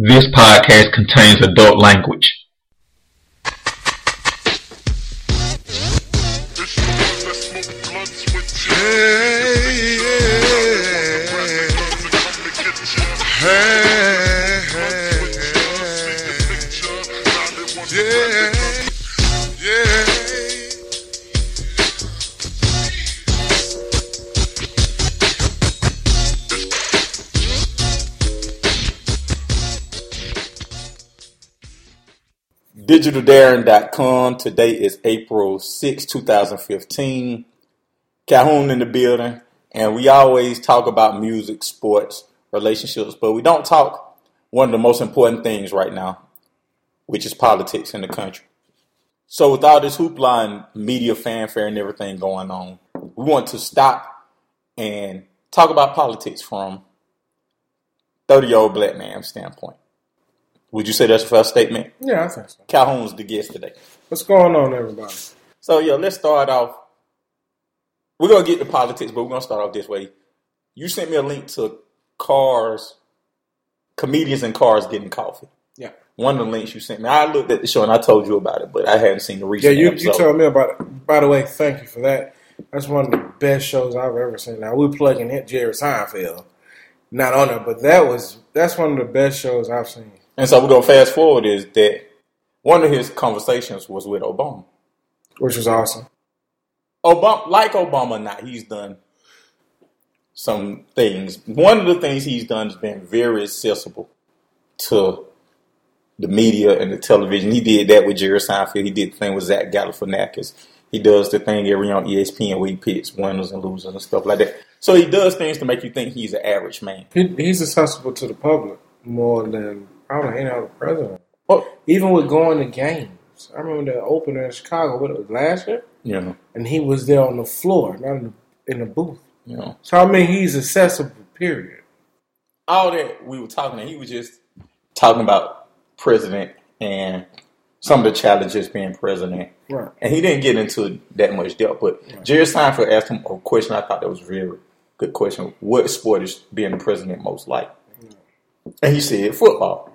This podcast contains adult language. DigitalDarren.com. Today is April 6, 2015. Calhoun in the building. And we always talk about music, sports, relationships, but we don't talk one of the most important things right now, which is politics in the country. So with all this hoopla and media fanfare and everything going on, we want to stop and talk about politics from 30 year old black man standpoint. Would you say that's a fair statement? Yeah, I think so. Calhoun's the guest today. What's going on, everybody? So yeah, let's start off. We're gonna get to politics, but we're gonna start off this way. You sent me a link to cars, comedians and cars getting coffee. Yeah. One of the links you sent me, I looked at the show and I told you about it, but I hadn't seen the Yeah, recent you, episode. you told me about it. By the way, thank you for that. That's one of the best shows I've ever seen. Now we're plugging it Jerry Seinfeld. Not on it, but that was that's one of the best shows I've seen. And so we're gonna fast forward is that one of his conversations was with Obama. Which was awesome. Obama, like Obama, not he's done some things. One of the things he's done has been very accessible to the media and the television. He did that with Jerry Seinfeld. He did the thing with Zach Galifianakis. He does the thing every on ESPN where he picks winners and losers and stuff like that. So he does things to make you think he's an average man. He, he's accessible to the public more than probably any other president. Well, Even with going to games. I remember the opener in Chicago, what it was last year? know, And he was there on the floor, not in the, in the booth. know, So I mean he's accessible, period. all that we were talking, he was just talking about president and some of the challenges being president. Right. And he didn't get into that much depth, but Jerry Seinfeld asked him a question I thought that was a very good question. What sport is being the president most like? And he said football.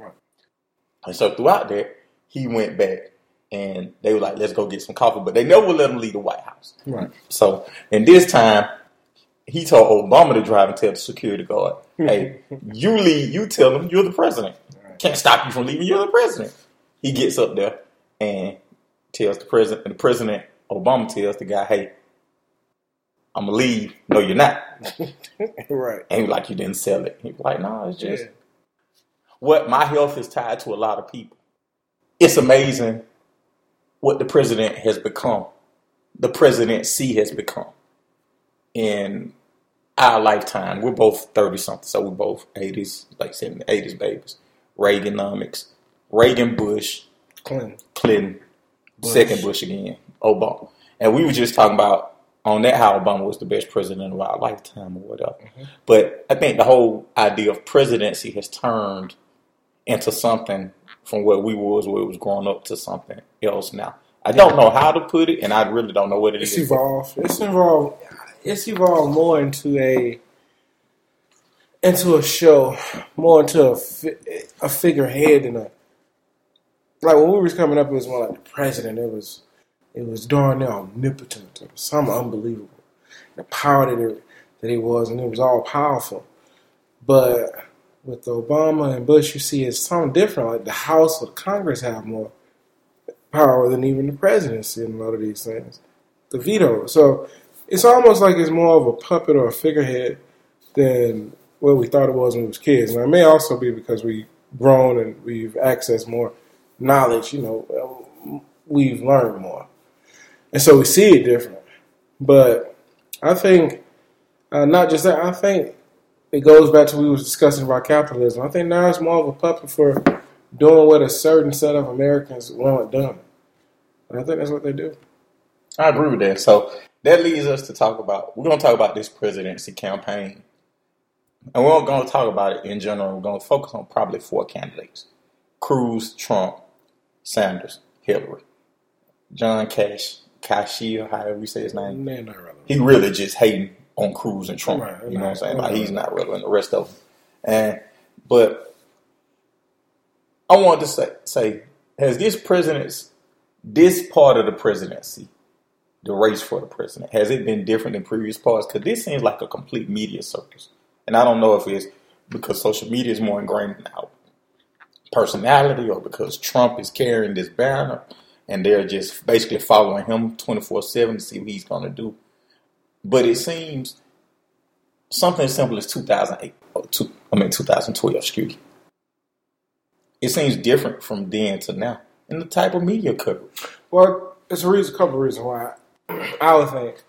And so throughout that, he went back and they were like, let's go get some coffee. But they never let him leave the White House. Right. So, and this time, he told Obama to drive and tell the security guard, hey, you leave, you tell him you're the president. Can't stop you from leaving, you're the president. He gets up there and tells the president, and the president, Obama tells the guy, hey, I'm gonna leave. No, you're not. right. And he was like, you didn't sell it. He was like, no, it's just Yeah. What my health is tied to a lot of people. It's amazing what the president has become, the presidency has become in our lifetime. We're both 30 something, so we're both 80s, like 70s, 80s babies. Reaganomics, Reagan, Bush, Clinton. Clinton, Bush. second Bush again, Obama. And we were just talking about on that how Obama was the best president of our lifetime or whatever. Mm-hmm. But I think the whole idea of presidency has turned into something from what we was where it was growing up to something else now. I don't know how to put it, and I really don't know what it It's is. evolved. It's evolved. It's evolved more into a into a show, more into a, fi- a figurehead than a like when we was coming up. It was more like the president. It was it was darn near omnipotent. It was something unbelievable. The power that it, that he was, and it was all powerful. But with Obama and Bush, you see it's something different. Like the House or the Congress have more power than even the presidency in a lot of these things. The veto. So it's almost like it's more of a puppet or a figurehead than what we thought it was when we was kids. And it may also be because we've grown and we've accessed more knowledge. You know, we've learned more, and so we see it different. But I think uh, not just that. I think it goes back to what we was discussing about capitalism. I think now it's more of a puppet for doing what a certain set of Americans want done. And I think that's what they do. I agree with that. So that leads us to talk about. We're going to talk about this presidency campaign, and we're going to talk about it in general. We're going to focus on probably four candidates: Cruz, Trump, Sanders, Hillary, John Cash, Cashier, however you say his name. Man, not relevant. He really just hating on Cruz and Trump. Right, you know what I'm saying? right. Like he's not relevant. The rest of them, and but I want to say, say, has this president's, this part of the presidency, the race for the president, has it been different than previous parts? Because this seems like a complete media circus, and I don't know if it's because social media is more ingrained now personality, or because Trump is carrying this banner, and they're just basically following him twenty four seven to see what he's going to do. But it seems something as simple as 2008, or two, I mean 2012, excuse me. It seems different from then to now in the type of media coverage. Well, it's a reason, a couple of reasons why I would think.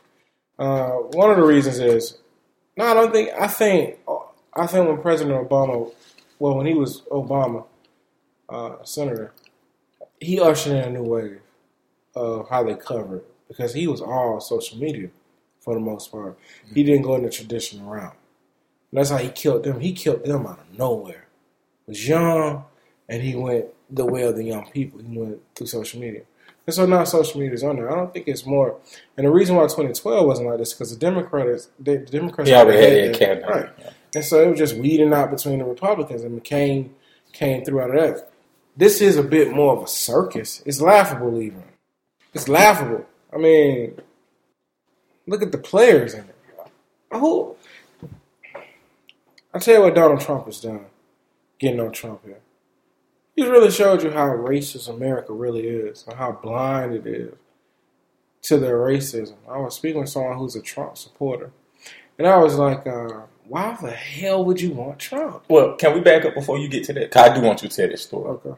Uh, one of the reasons is no, I don't think. I think. I think when President Obama, well, when he was Obama, uh, senator, he ushered in a new wave of how they covered because he was all social media for the most part. He didn't go in the traditional route. And that's how he killed them. He killed them out of nowhere. Was young, and he went the way of the young people. He went through social media. And so now social media is on there. I don't think it's more. And the reason why 2012 wasn't like this because the Democrats, the Democrats, yeah, already had their- their cabinet. right? And so it was just weeding out between the Republicans, and McCain came through out of that. This is a bit more of a circus. It's laughable, even. It's laughable. I mean, look at the players in it. Who? I tell you what Donald Trump has done, getting on Trump here. He's really showed you how racist America really is, and how blind it is to their racism. I was speaking with someone who's a Trump supporter, and I was like, uh, "Why the hell would you want Trump?" Well, can we back up before you get to that? 'Cause I do want you to tell this story. Okay.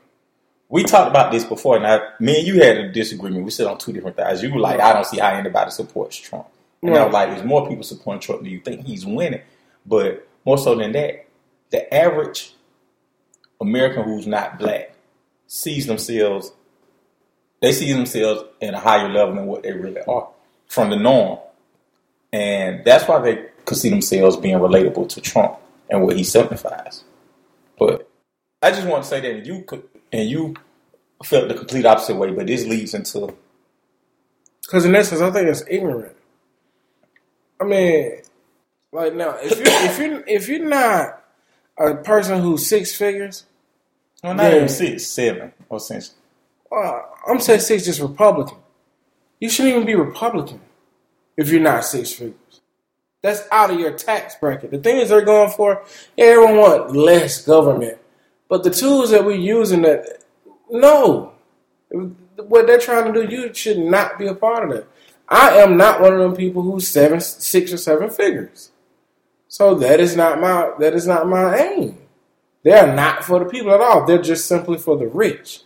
We talked about this before, and I, me and you had a disagreement. We sit on two different sides. You were like, I don't see how anybody supports Trump. And I was like, there's more people supporting Trump than you think he's winning. But more so than that, the average American who's not black sees themselves, they see themselves in a higher level than what they really are from the norm. And that's why they could see themselves being relatable to Trump and what he signifies. But I just want to say that you could, and you felt the complete opposite way, but this leads into Because in essence, I think it's ignorant. I mean, like now, if you if you if you're not a person who's six figures, well, not Yeah. even six, seven, or since uh, I'm saying six just Republican. You shouldn't even be Republican if you're not six figures. That's out of your tax bracket. The things they're going for, yeah, everyone want less government, but the tools that we're using, that no, what they're trying to do, you should not be a part of that. I am not one of them people who's seven, six or seven figures. So that is not my that is not my aim. They are not for the people at all. They're just simply for the rich.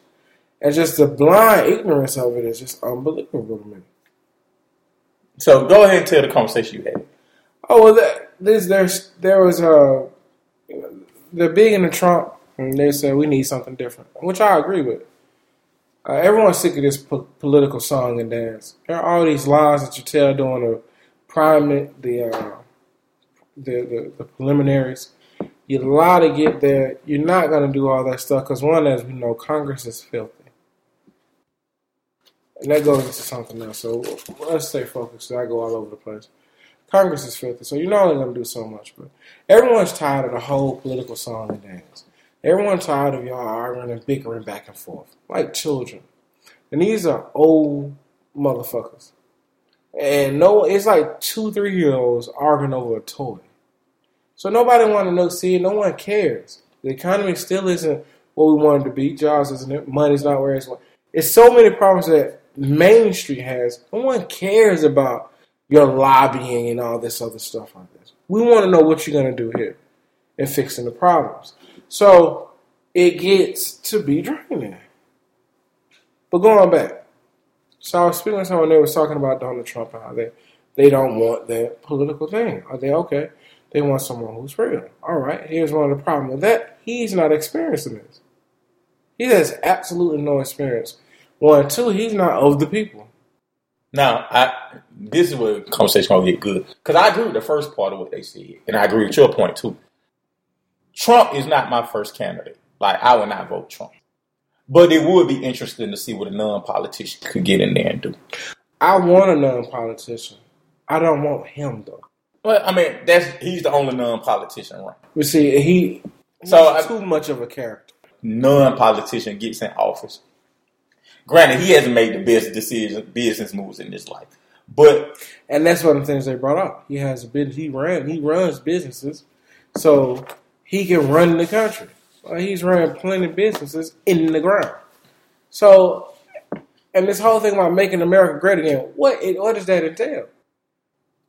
And just the blind ignorance of it is just unbelievable to me. So go ahead and tell the conversation you had. Oh well, that, this there's there was a they're big into Trump, and they said we need something different, which I agree with. Uh, everyone's sick of this po- political song and dance. There are all these lies that you tell during the prime the uh, the, the the preliminaries. You lie to get there. You're not going to do all that stuff because one, as we know, Congress is filthy. And that goes into something else. So let's stay focused. I go all over the place. Congress is filthy, so you're not only going to do so much. But everyone's tired of the whole political song and dance. Everyone's tired of y'all arguing and bickering back and forth like children. And these are old motherfuckers. And no, it's like two, three year olds arguing over a toy. So nobody want to know. See, no one cares. The economy still isn't what we wanted to be. Jobs isn't it. Money's not where it's. It's so many problems that Main Street has. No one cares about your lobbying and all this other stuff like this. We want to know what you're going to do here and fixing the problems. So it gets to be draining. But going back, so I was speaking to someone, they was talking about Donald Trump and how they, they don't want that political thing. Are they okay? They want someone who's real. All right, here's one of the problems with that. He's not experiencing this. He has absolutely no experience. One, two, he's not of the people. Now, I this is where the conversation gonna get good because I agree with the first part of what they said, and I agree with your point too. Trump is not my first candidate. Like I would not vote Trump, but it would be interesting to see what a non-politician could get in there and do. I want a non-politician. I don't want him though. Well, I mean, that's he's the only non-politician, right? You see, he So, he's I- too much of a character. non-politician gets in office. Granted, he hasn't made the best decisions, business moves in his life, but And that's one of the things they brought up. He has a bit. He ran. He runs businesses, so he can run the country. Well, he's running plenty of businesses in the ground. So, and this whole thing about making America great again. What it, what does that entail?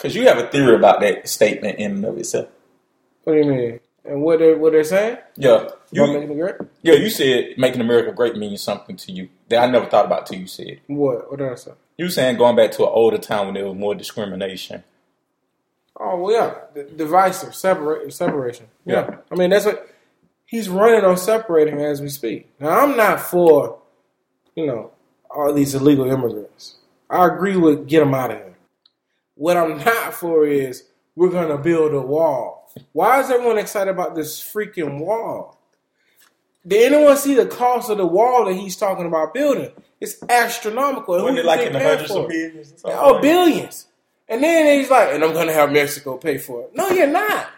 because you have a theory about that statement in and of itself. What do you mean? And what they what they're saying? Yeah, you, making it great? yeah, you said making America great means something to you that I never thought about till you said. What? What did I say? You saying going back to an older time when there was more discrimination. Oh well, yeah, D- divisive, separate, separation. Yeah. Yeah. I mean that's what he's running on separating as we speak. Now I'm not for, you know, all these illegal immigrants. I agree with get them out of here. What I'm not for is we're gonna build a wall. Why is everyone excited about this freaking wall? Did anyone see the cost of the wall that he's talking about building? It's astronomical. Wasn't it like in the hundreds of it? billions? or Oh, like billions. And then he's like, and I'm to have Mexico pay for it. No, you're not.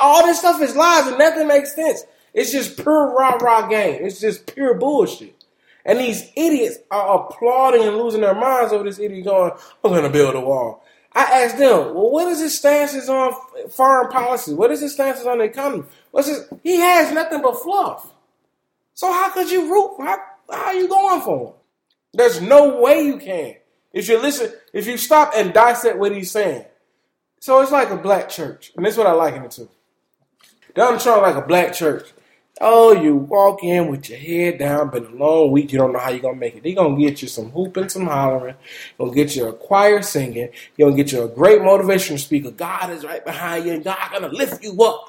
All this stuff is lies and nothing makes sense. It's just pure rah rah game. It's just pure bullshit. And these idiots are applauding and losing their minds over this idiot going, I'm to build a wall. I asked them, well, what is his stances on foreign policy? What is his stances on the economy? What's his? He has nothing but fluff. So how could you root? How, how are you going for him? There's no way you can. If you listen, if you stop and dissect what he's saying. So it's like a black church. And that's what I liken it to. Donald Trump like a black church. Oh, you walk in with your head down, been a long week, you don't know how you're gonna make it. He gonna get you some hooping, some hollering, gonna get you a choir singing, he gonna get you a great motivational speaker. God is right behind you, and God gonna lift you up.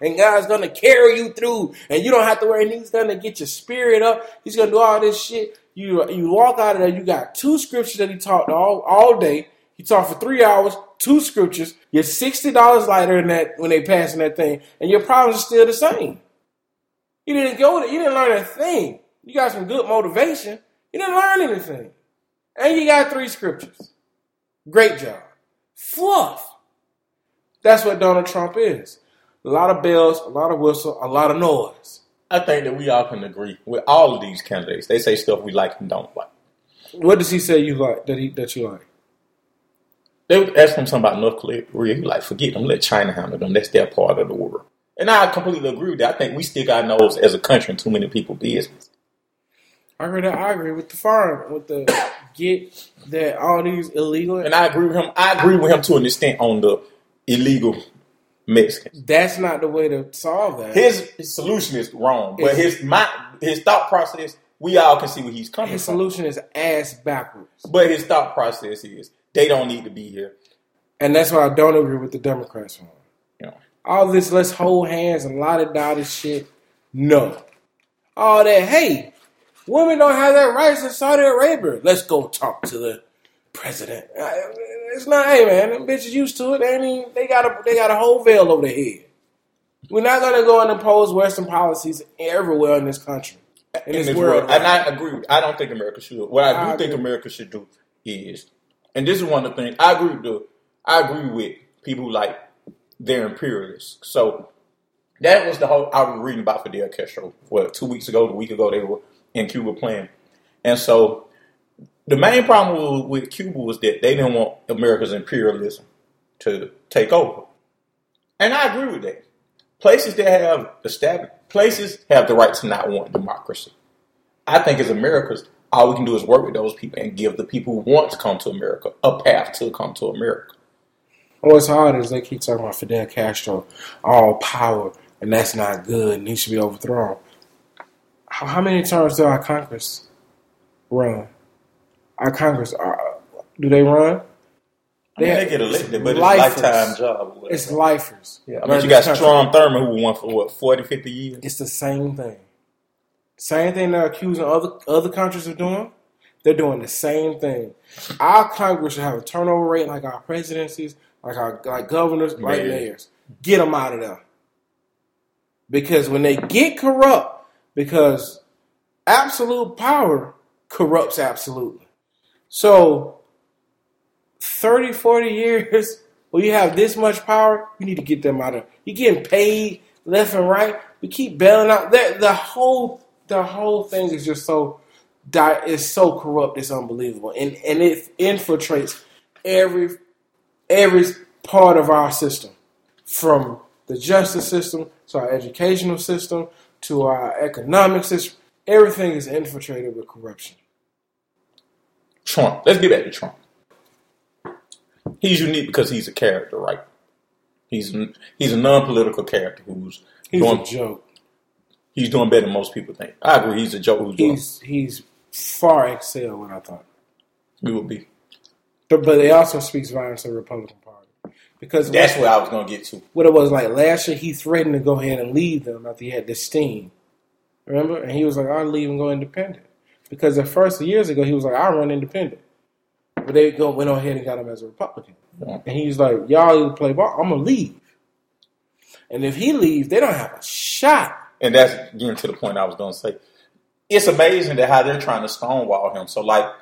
and God's gonna carry you through, and you don't have to worry. And He's gonna get your spirit up. He's gonna do all this shit. You you walk out of there. You got two scriptures that he taught all all day. He taught for three hours, two scriptures. You're sixty dollars lighter than that when they passing that thing, and your problems are still the same. You didn't go there. You didn't learn a thing. You got some good motivation. You didn't learn anything, and you got three scriptures. Great job. Fluff. That's what Donald Trump is. A lot of bells, a lot of whistle, a lot of noise. I think that we all can agree with all of these candidates. They say stuff we like and don't like. What does he say you like that he that you like? They would ask him something about North Korea. He like, forget them, let China handle them. That's their part of the world. And I completely agree with that. I think we stick our nose as a country in too many people business. I agree. That I agree with the foreign with the get that all these illegal. And I agree with him. I agree with him to an extent on the illegal Mexicans. That's not the way to solve that. His, his solution is wrong, but his my his thought process, we all can see where he's coming His from. solution is ass backwards, But his thought process is they don't need to be here. and that's why I don't agree with the Democrats on. You know. All this let's hold hands and lot da this shit. No. All that hey, women don't have that rights in Saudi Arabia. Let's go talk to the president. Uh, It's not. Hey man, them bitches used to it. They ain't they got a they got a whole veil over their head. We're not gonna go and impose Western policies everywhere in this country. In, in this, this world. world. And I agree. with- I don't think America should. What I do I think. America should do is, and this is one of the things I agree with. The, I agree with people who like they're imperialists. So that was the whole I was reading about Fidel Castro. What two weeks ago, the week ago, they were in Cuba playing, and so the main problem with, with Cuba was that they didn't want America's imperialism to take over, and I agree with that. Places that have established places have the right to not want democracy. I think as Americans, all we can do is work with those people and give the people who want to come to America a path to come to America. Oh, What's hard is they keep talking about Fidel Castro, all power, and that's not good, and he should be overthrown. How, how many terms do our Congress run? Our Congress, uh, do they run? I mean, They- they get elected, but it's lifers. lifetime job. It's lifers. yeah, I mean, you got country. Strom Thurmond who won for what 40, 50 years. It's the same thing. Same thing they're accusing other other countries of doing. They're doing the same thing. Our Congress should have a turnover rate like our presidencies, like our like governors, like mayors. Get them out of there. Because when they get corrupt, because absolute power corrupts absolutely. So 30, 40 years where you have this much power, you need to get them out of You're getting paid left and right. We keep bailing out. The, the whole the whole thing is just so is so corrupt. It's unbelievable, and and it infiltrates every every part of our system, from the justice system to our educational system to our economic system. Everything is infiltrated with corruption. Trump. Let's get back to Trump. He's unique because he's a character, right? He's he's a non-political character who's He's doing a joke. he's doing better than most people think. I agree. He's a joke. Who's doing? He's he's far excel what I thought. We would be. But but it also speaks volumes to the Republican Party because That's what I was gonna get to. what it was like last year. He threatened to go ahead and leave them after he had this steam. Remember, and he was like, "I'll leave and go independent." Because at first years ago, he was like, "I'll run independent," but they go went on ahead and got him as a Republican. Yeah. And he's like, "Y'all either play ball. I'm gonna leave." And if he leaves, they don't have a shot. And that's getting to the point I was gonna say. It's amazing that how they're trying to stonewall him. So like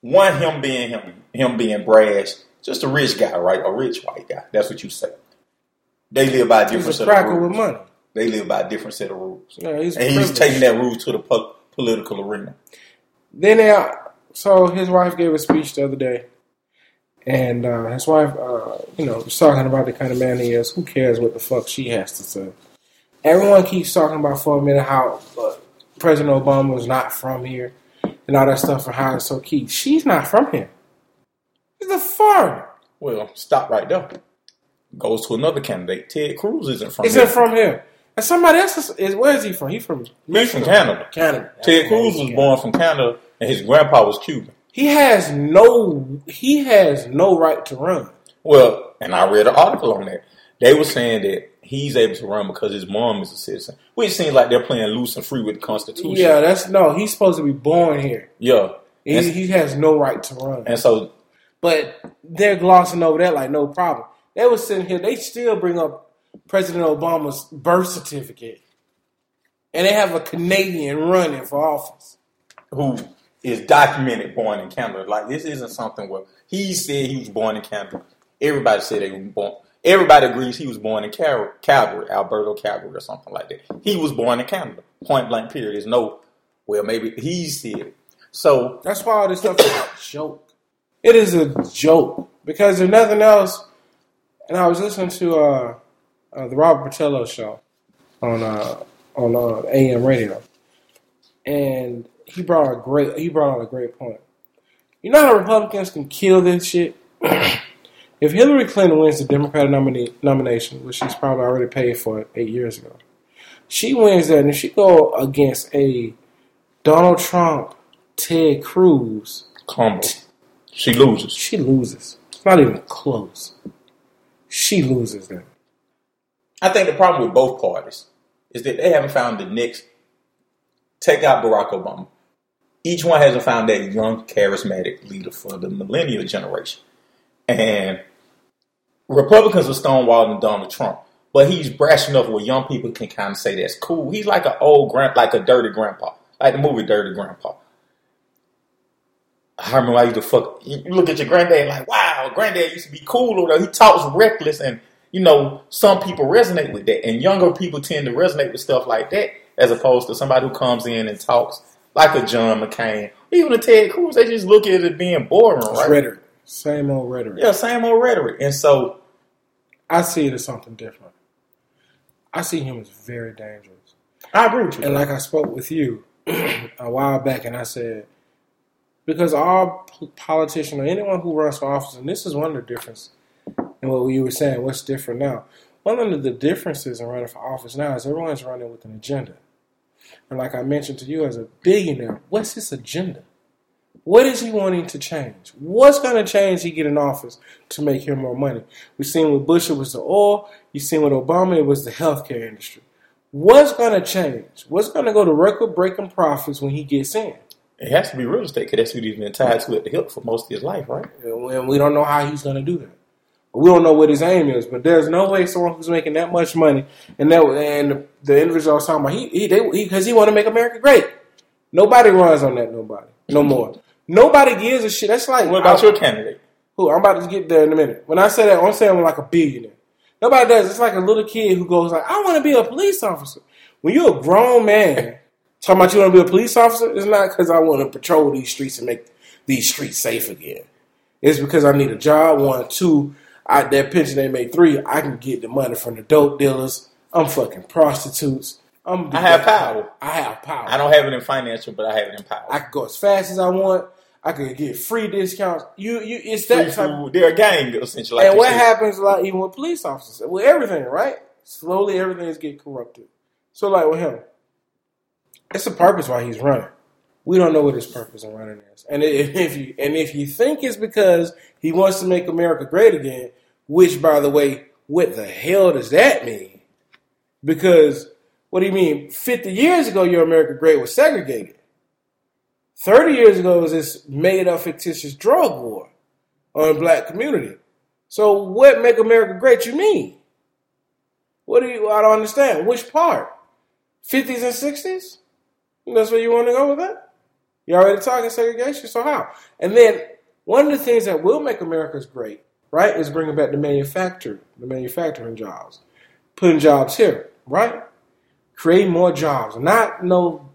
one, him being him, him being brash, just a rich guy, right? A rich white guy. That's what you say. They live by a different He's a set of rules. with money. They live by a different set of rules. Yeah, he's And he's taking that rule to the po- political arena. Then they, so his wife gave a speech the other day, and uh, his wife, uh, you know, was talking about the kind of man he is. Who cares what the fuck she has to say? Everyone keeps talking about for a minute how uh, President Obama was not from here and all that stuff, for how it's so key. She's not from here. She's a foreigner. Well, stop right there. Goes to another candidate. Ted Cruz isn't from Isn't here. from here. And somebody else is, is where is he from? He from He's from Canada. Canada. Ted Cruz was born from Canada, and his grandpa was Cuban. He has no. He has no right to run. Well, and I read an article on that. They were saying that he's able to run because his mom is a citizen, which seems like they're playing loose and free with the Constitution. Yeah, that's no. He's supposed to be born here. yeah. He, he has no right to run. and so, But they're glossing over that like no problem. They were sitting here. They still bring up President Obama's birth certificate, and they have a Canadian running for office. who is documented born in Canada? Like this isn't something where he said he was born in Canada. Everybody said they were born. Everybody agrees he was born in Cal- Calgary, Alberta, Calgary, or something like that. He was born in Canada. Point blank. Period. There's no. Well, maybe he said it. So That's why all this stuff is a joke. It is a joke because if nothing else. And I was listening to uh, uh, the Robert Patello show on uh, on uh, AM radio, and he brought a great he brought out a great point. You know how Republicans can kill this shit. if Hillary Clinton wins the Democratic nomina- nomination, which she's probably already paid for eight years ago, she wins that, and if she go against a Donald Trump, Ted Cruz, Humble. She loses. she loses. It's not even close. She loses that. I think the problem with both parties is that they haven't found the next. Take out Barack Obama. Each one hasn't found that young, charismatic leader for the millennial generation. And Republicans are stonewalling Donald Trump, but he's brash enough where young people can kind of say that's cool. He's like an old grand, like a dirty grandpa, like the movie Dirty Grandpa. I remember I used to fuck. You look at your granddad like, wow, granddad used to be cool, or he talks reckless, and you know some people resonate with that, and younger people tend to resonate with stuff like that, as opposed to somebody who comes in and talks like a John McCain, even a Ted Cruz. They just look at it being boring, It's right? rhetoric. Same old rhetoric. Yeah, same old rhetoric, and so I see it as something different. I see him as very dangerous. I agree with you. And like I spoke with you a while back, and I said, because all p- politicians or anyone who runs for office, and this is one of the differences in what you were saying, what's different now. One of the differences in running for office now is everyone's running with an agenda. And like I mentioned to you as a billionaire, what's his agenda? What is he wanting to change? What's going to change he get in office to make him more money? We've seen with Bush it was the oil. You've seen with Obama it was the healthcare industry. What's going to change? What's going to go to record breaking profits when he gets in? it has to be real estate because that's what he's been tied to at the hip for most of his life, right? And we don't know how he's going to do that. We don't know what his aim is, but there's no way someone who's making that much money and that and the individual I was talking about, he he because he, he want to make America great. Nobody runs on that. Nobody, no more. Nobody gives a shit. That's like What about I- your candidate? Who I'm about to get there in a minute. When I say that, I'm saying I'm like a billionaire. Nobody does. It's like a little kid who goes like, "I want to be a police officer." when you're a grown man talking about you want to be a police officer, it's not because I want to patrol these streets and make these streets safe again. It's because I need a job. One, two, I, that pension they make. Three, I can get the money from the dope dealers. I'm fucking prostitutes. I'm I have power. I have power. I don't have it in financial, but I have it in power. I can go as fast as I want. I can get free discounts. You, you, it's that Free type. food. They're a gang, essentially. Like and what said. happens, like even with police officers, with everything, right? Slowly, everything is getting corrupted. So, like with him, it's a purpose why he's running. We don't know what his purpose in running is, and if you and if you think it's because he wants to make America great again, which, by the way, what the hell does that mean? Because what do you mean? Fifty years ago, your America great was segregated. Thirty years ago, it was this made-up fictitious drug war on black community. So, what make America great? You mean? What do you? I don't understand. Which part? Fifties and sixties? That's where you want to go with that? You're already talking segregation, so how? And then one of the things that will make America's great, right, is bringing back the manufacturing, the manufacturing jobs, putting jobs here, right? Creating more jobs, not no,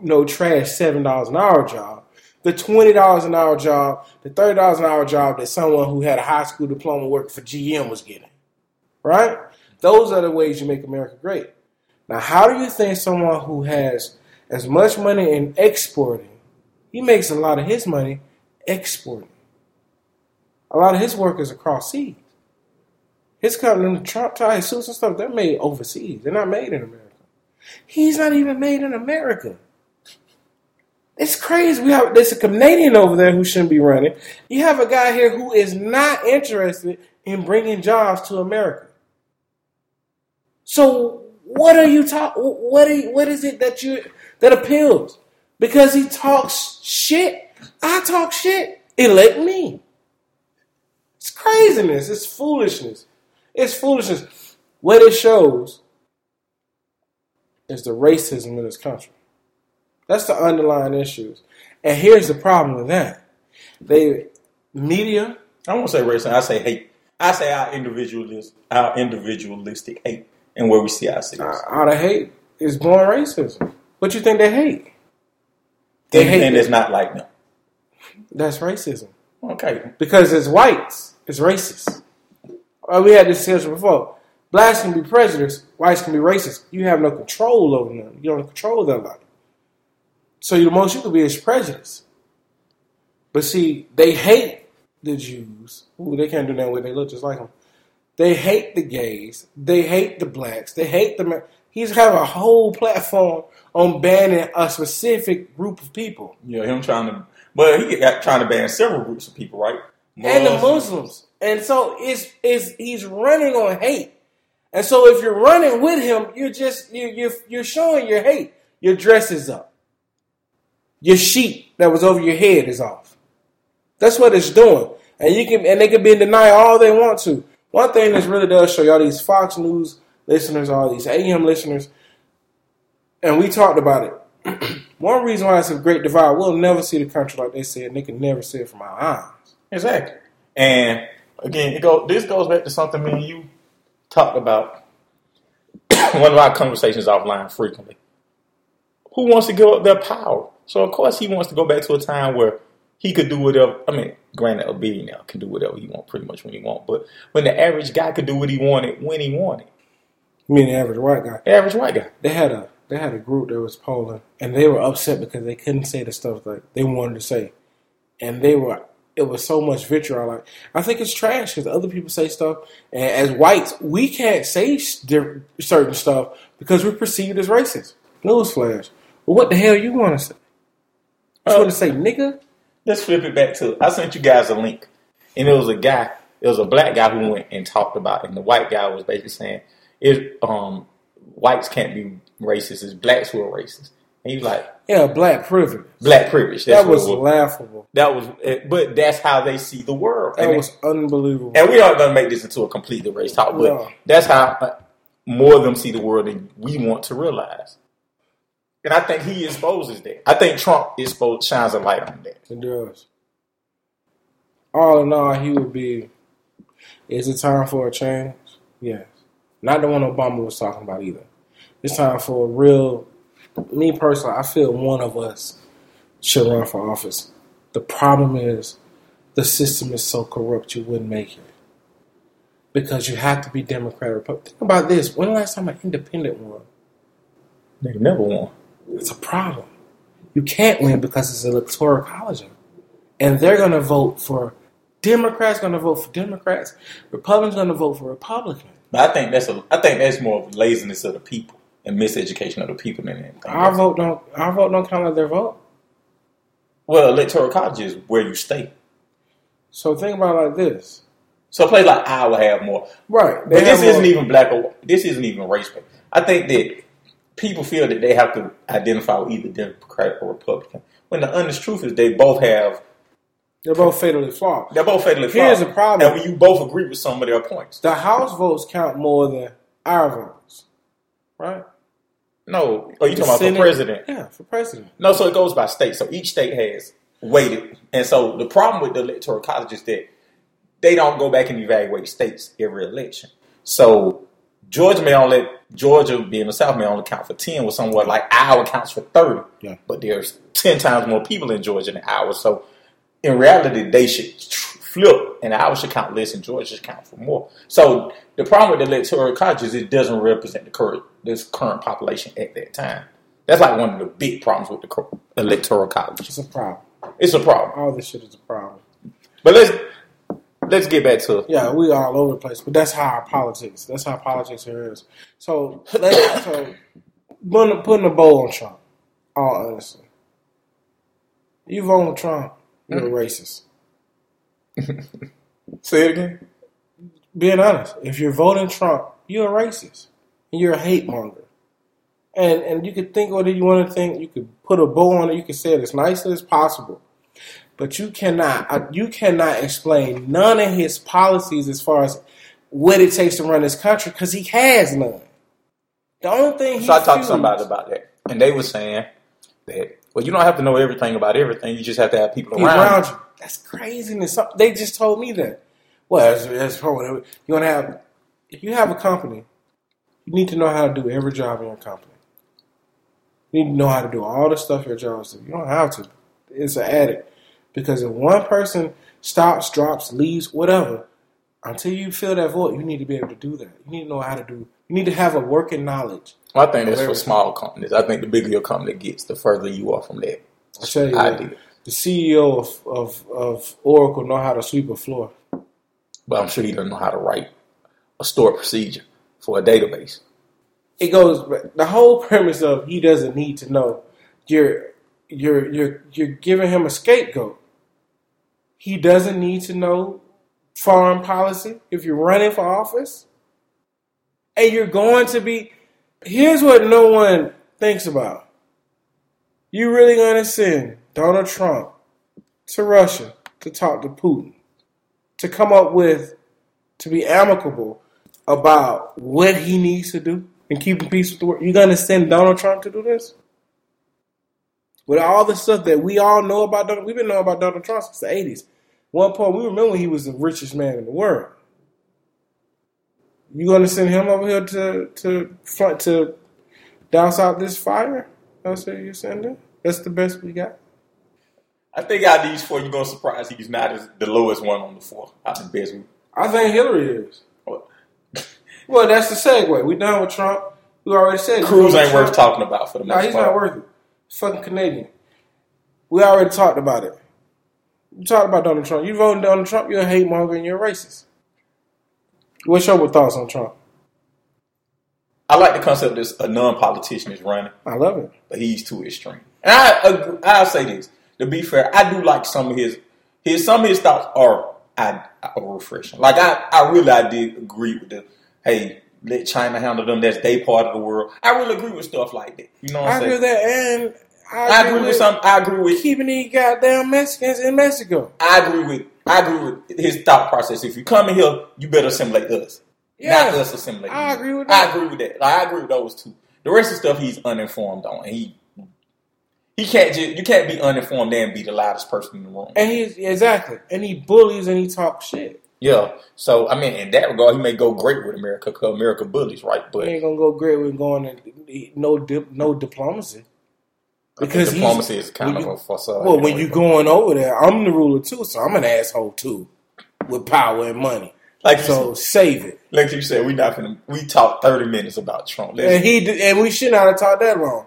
no trash seven dollars an hour job, the twenty dollars an hour job, the thirty dollars an hour job that someone who had a high school diploma working for GM was getting, right? Those are the ways you make America great. Now, how do you think someone who has as much money in exporting, he makes a lot of his money exporting. A lot of his work is across seas. His company, Trump tie suits and stuff, they're made overseas. They're not made in America. He's not even made in America. It's crazy. We have there's a Canadian over there who shouldn't be running. You have a guy here who is not interested in bringing jobs to America. So what are you talk? What are you, what is it that you that appeals? Because he talks shit. I talk shit. Elect me. Craziness. It's foolishness. It's foolishness. What it shows is the racism in this country. That's the underlying issues. And here's the problem with that. They media I won't say racism, I say hate. I say our individualist, our individualistic hate, and where we see ourselves. Uh, out of hate is born racism. What you think they hate? They hate Anything that's not like them. That's racism. Okay. Because it's whites, it's racist. Uh, we had this discussion before. Blacks can be prejudiced, whites can be racist. You have no control over them. You don't control them like So the most you can be is prejudice. But see, they hate the Jews. Ooh, they can't do that with. They look just like them. They hate the gays. They hate the blacks. They hate the. He's have a whole platform on banning a specific group of people Yeah, him trying to, but he got trying to ban several groups of people, right? And the Muslims. Muslims. And so it's it's he's running on hate. And so if you're running with him, you're just you you're you're showing your hate. Your dress is up. Your sheet that was over your head is off. That's what it's doing. And you can and they can be in denial all they want to. One thing this really does show y'all these Fox News listeners, all these AM listeners, and we talked about it. One reason why it's a great divide, we'll never see the country like they said, and they can never see it from our eyes. Exactly. And again, it go. This goes back to something me and you talked about. One of our conversations offline frequently. Who wants to give up their power? So of course he wants to go back to a time where he could do whatever. I mean, granted, a billionaire can do whatever he want, pretty much when he want. But when the average guy could do what he wanted when he wanted, You mean the average white guy? The average white guy. They had a they had a group that was polling, and they were upset because they couldn't say the stuff that they wanted to say, and they were. It was so much vitriol. Like I think it's trash because other people say stuff, and as whites, we can't say certain stuff because we're perceived as racist. Newsflash. Well, what the hell you want to say? You want to say nigga? Let's flip it back to. I sent you guys a link, and it was a guy. It was a black guy who went and talked about, it, and the white guy was basically saying, "It um, whites can't be racist. It's blacks who are racist." And he was like, Yeah, black privilege. "Black privilege." That's That was it laughable. That was, but that's how they see the world. That and, was unbelievable. and we aren't going to make this into a completely race talk, but No. that's how uh, more of them see the world than we want to realize. And I think he exposes that. I think Trump expose, shines a light on that. It does. All in all, he would be. Is it time for a change? Yes. Not the one Obama was talking about either. It's time for a real. Me personally, I feel one of us should run for office. The problem is the system is so corrupt you wouldn't make it because you have to be Democrat or Republican. Think about this: when the last time an independent won? They never won. It's a problem. You can't win because it's electoral college, and they're going to vote for Democrats. Going to vote for Democrats. Republicans going to vote for Republicans. But I think that's a. I think that's more of laziness of the people and miseducation of the people than anything. Our vote don't. Our vote don't count as their vote. Well, electoral college is where you stay. So think about it like this. So a place like Iowa have more. Right. But this isn't even black or this isn't even race based. I think that people feel that they have to identify with either Democrat or Republican. When the honest truth is they both have They're both fatally flawed. they're both fatally flawed. Here's the problem. And when you both agree with some of their points. The House votes count more than our votes. Right? No, are you talking about Senate- for president? Yeah, for president. No, so it goes by state. So each state has weighted. And so the problem with the electoral college is that they don't go back and evaluate states every election. So Georgia may only Georgia being the South may only count for ten, with somewhere like Iowa counts for thirty. Yeah. But there's ten times more people in Georgia than Iowa. So in reality, they should flip, and Iowa should count less, and Georgia should count for more. So the problem with the electoral college is it doesn't represent the current this current population at that time. That's like one of the big problems with the electoral college. It's a problem. It's a problem. All this shit is a problem. But let's let's get back to it. Yeah, we all over the place, but that's how our politics. That's how politics here is. So, let's, so putting, putting a bow on Trump. All honestly, you vote Trump, you're hmm? a racist. say it again. Being honest, if you're voting Trump, you're a racist. And you're a hate monger. And and you could think what you want to think. You could put a bow on it. You could say it as nicely as possible. But you cannot you cannot explain none of his policies as far as what it takes to run this country because he has none. The only thing he So I talked to somebody about that, and they were saying that well, you don't have to know everything about everything. You just have to have people people around. around you. That's craziness. They just told me that. Well, it's, it's whatever. You want to have if you have a company, you need to know how to do every job in your company. You need to know how to do all the stuff your jobs do. You don't have to. It's an addict. Because if one person stops, drops, leaves, whatever, until you fill that void, you need to be able to do that. You need to know how to do. You need to have a working knowledge. I think that's for small companies. I think the bigger your company gets, the further you are from that I tell you, idea. The CEO of, of of Oracle know how to sweep a floor. But I'm sure he doesn't know how to write a stored procedure for a database. it goes the whole premise of he doesn't need to know you're you're you're you're giving him a scapegoat he doesn't need to know foreign policy if you're running for office and you're going to be here's what no one thinks about you really going to send donald trump to russia to talk to putin to come up with to be amicable about what he needs to do and keeping peace with the world. You're gonna send Donald Trump to do this? With all the stuff that we all know about Donald, we've been knowing about Donald Trump since the '80s. One point, we remember he was the richest man in the world. You gonna send him over here to to front to douse out this fire? That's what you're sending. That's the best we got. I think out of these four, you're gonna surprise he's not as the lowest one on the four. Of the best. I think Hillary is. Well, Well, that's the segue. We done with Trump. We already said Cruz ain't Trump. worth talking about for the No, most he's part. not worth it. He's fucking Canadian. We already talked about it. You talked about Donald Trump. You voting Donald Trump, you're a hate monger and you're a racist. What's your thoughts on Trump? I like the concept that a non-politician is running, I love it. but he's too extreme. And I I'll say this to be fair, I do like some of his his some of his thoughts are I are refreshing. Like I, I really I did agree with the hey let China handle them. That's they part of the world. I really agree with stuff like that. You know what I I'm agree with saying? that, and I, I agree with some. I agree with keeping these goddamn Mexicans in Mexico. I agree with I agree with his thought process. If you come in here, you better assimilate us. Yeah. Not us assimilate. I agree with that. I agree with that. Like, I agree with those two. The rest of the stuff he's uninformed on. He he can't just you can't be uninformed and be the loudest person in the room. And he's exactly, and he bullies and he talks shit. Yeah. So I mean, in that regard, he may go great with America because America bullies, right? But He ain't gonna go great with going and no dip, no diplomacy. because diplomacy is kind of you- a facade. Well, when you're going over there, I'm the ruler too, so I'm an asshole too, with power and money. like So save it. like you said, we not finna, we talked thirty minutes about Trump. Let's- And he and we should not have talked that long.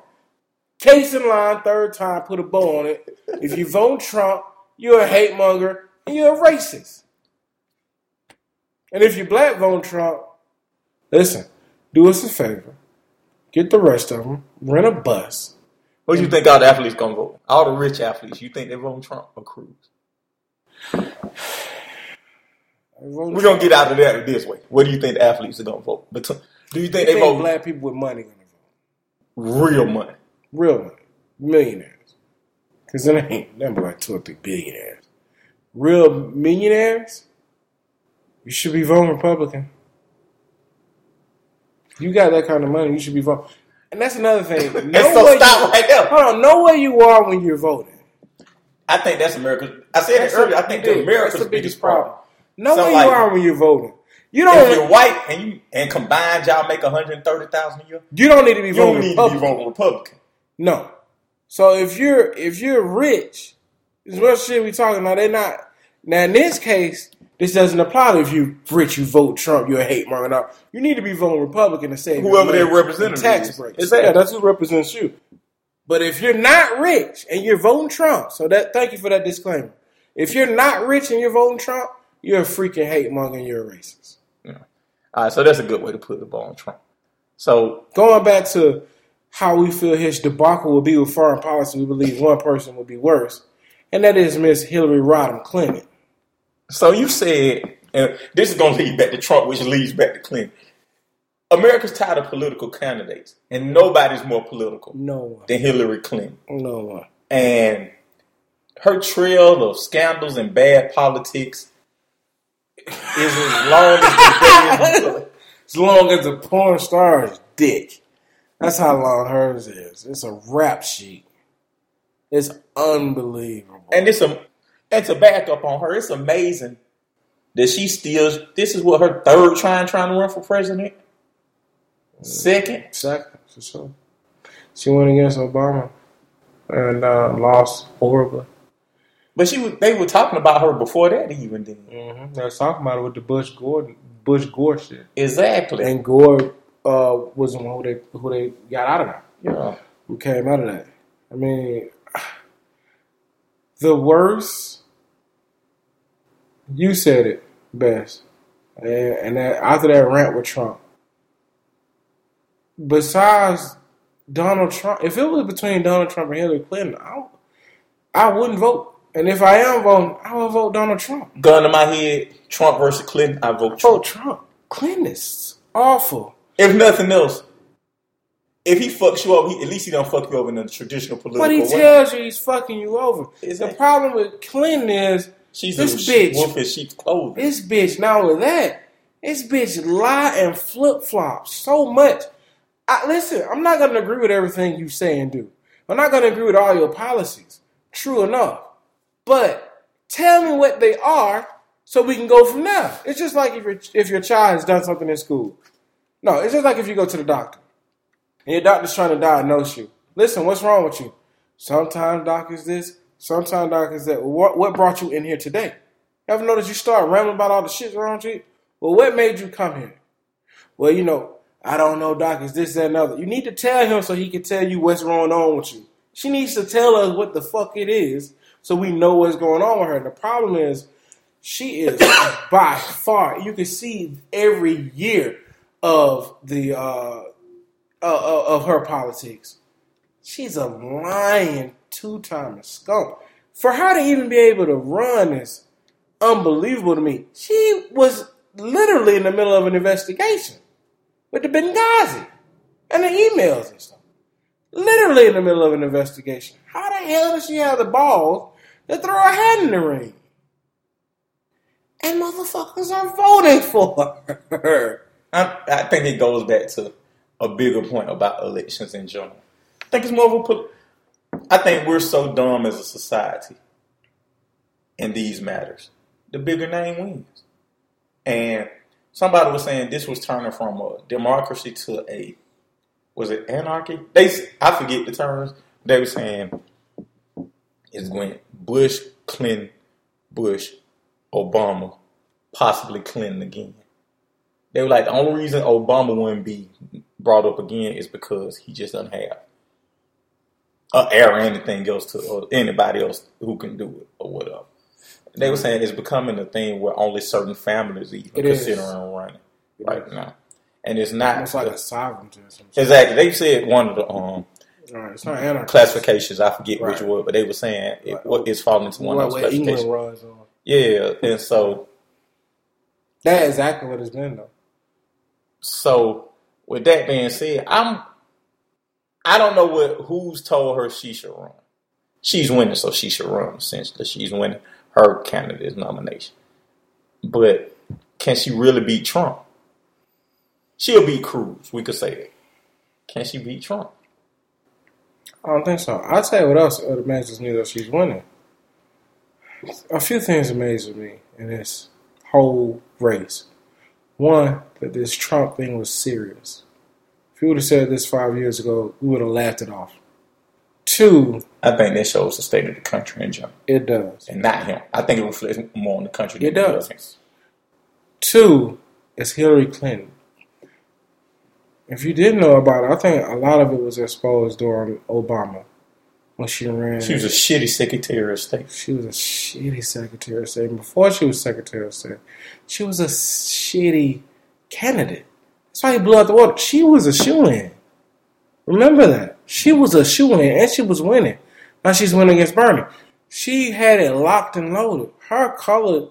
Case in line, third time, put a bow on it. If you vote Trump, you're a hate monger and you're a racist. And if you black vote Trump, listen, do us a favor, get the rest of them, rent a bus. what do you think all the athletes gonna vote? All the rich athletes, you think they vote Trump or Cruz? We're gonna get out of that this way. What do you think the athletes are gonna vote? But do you think I they think vote black people with money real money? Real money. Millionaires. Because it ain't number like two or three billionaires. Real millionaires, you should be voting Republican. You got that kind of money, you should be voting. And that's another thing. And Know so stop you, right there. hold on, know where you are when you're voting. I think that's America's. I said it earlier. I think That's the America's the biggest problem. Know So, where like- you are when you're voting. You If don't. you're white and you and combined, y'all make one hundred thirty thousand a year. you don't need to be You don't voting need to be voting Republican. No. So if you're if you're rich, is what shit we talking about. They're not. Now in this case, this doesn't apply to if you rich, you vote Trump, you're a hate monger. Now you need to be voting Republican to save Whoever their representative tax is. breaks. Exactly. Yeah, that's who represents you. But if you're not rich and you're voting Trump, so that thank you for that disclaimer. If you're not rich and you're voting Trump, you're a freaking hate monger and you're a racist. All right, so that's a good way to put the ball on Trump. So Going back to how we feel his debacle will be with foreign policy, we believe one person will be worse, and that is Miss Hillary Rodham Clinton. So you said, and this is going to lead back to Trump, which leads back to Clinton. America's tired of political candidates, and nobody's more political No one. than Hillary Clinton. No one. And her trail of scandals and bad politics is as long as the day is As long as the porn star's dick. That's how long hers is. It's a rap sheet. It's unbelievable. And it's a and to back up on her, it's amazing that she still. This is what her third trying trying to run for president. Second, second, for sure. She went against Obama and uh, lost horribly. but she was, they were talking about her before that even then. Mm-hmm. They was talking about it with the Bush Gore, Bush Gore shit. Exactly. And Gore uh, was the one who they who they got out of that. yeah. Who came out of that? I mean, the worst. You said it best, and, and that, after that rant with Trump. Besides Donald Trump, if it was between Donald Trump and Hillary Clinton, I, I wouldn't vote. And if I am voting, I would vote Donald Trump. Gun to my head, Trump versus Clinton. I vote Vote Trump. Trump. Clinton is awful. If nothing else, if he fucks you up, he, at least he don't fuck you over in a traditional political way. But he way. tells you he's fucking you over. Exactly. The problem with Clinton is She's this bitch- wolf in sheep's clothing. This bitch, not only that, this bitch lie and flip flop so much. I, listen, I'm not going to agree with everything you say and do. I'm not going to agree with all your policies. True enough. But tell me what they are so we can go from there. It's just like if your, if your child has done something in school. No, it's just like if you go to the doctor and your doctor's trying to diagnose you. Listen, what's wrong with you? Sometimes doc is this, sometimes doc is that. What, what brought you in here today? Ever notice you start rambling about all the shit wrong with you? Well, what made you come here? Well, you know, I don't know, doc, is this, that, and other. You need to tell him so he can tell you what's going on with you. She needs to tell us what the fuck it is so we know what's going on with her. The problem is, she is by far, you can see every year of the, uh, uh, of her politics. She's a lying two-time skunk. For her to even be able to run is unbelievable to me. She was literally in the middle of an investigation with the Benghazi and the emails and stuff. Literally in the middle of an investigation. How the hell does she have the balls to throw her hat in the ring? And motherfuckers are voting for her. I, I think it goes back to a bigger point about elections in general. I think it's more of a. pol- I think we're so dumb as a society in these matters. The bigger name wins. and somebody was saying this was turning from a democracy to a was it anarchy? They I forget the terms. They were saying it's going Bush, Clinton, Bush, Obama, possibly Clinton again. They were like the only reason Obama wouldn't be brought up again is because he just doesn't have a air or anything else to or anybody else who can do it or whatever. They were saying it's becoming a thing where only certain families even It is. considering running It right is. now, and it's not It's like a sovereignty or something. exactly. They said one of the um Right, it's not anarchy. classifications. I forget which Right. word, but they were saying it, Right. what is falling into one of those classifications. Yeah, and so That's exactly what it's been though. So with that being said, I'm I don't know what who's told her she should run. She's winning, so she should run. Essentially, she's winning her candidate's nomination. But can she really beat Trump? She'll beat Cruz. We could say that. Can she beat Trump? I don't think so. I'll tell you what else it amazes me that she's winning. A few things amazes me in this whole race. One, that this Trump thing was serious. If you would have said this five years ago, we would have laughed it off. Two, I think that shows the state of the country in general, it does. and not him. I think it reflects more on the country. It does. Two is Hillary Clinton. If you didn't know about it, I think a lot of it was exposed during Obama when she ran. She was a shitty Secretary of State. She was a shitty Secretary of State. And before she was Secretary of State, she was a shitty candidate. That's why he blew out the water. She was a shoe in. Remember that. She was a shoe in and she was winning. Now she's winning against Bernie. She had it locked and loaded. Her color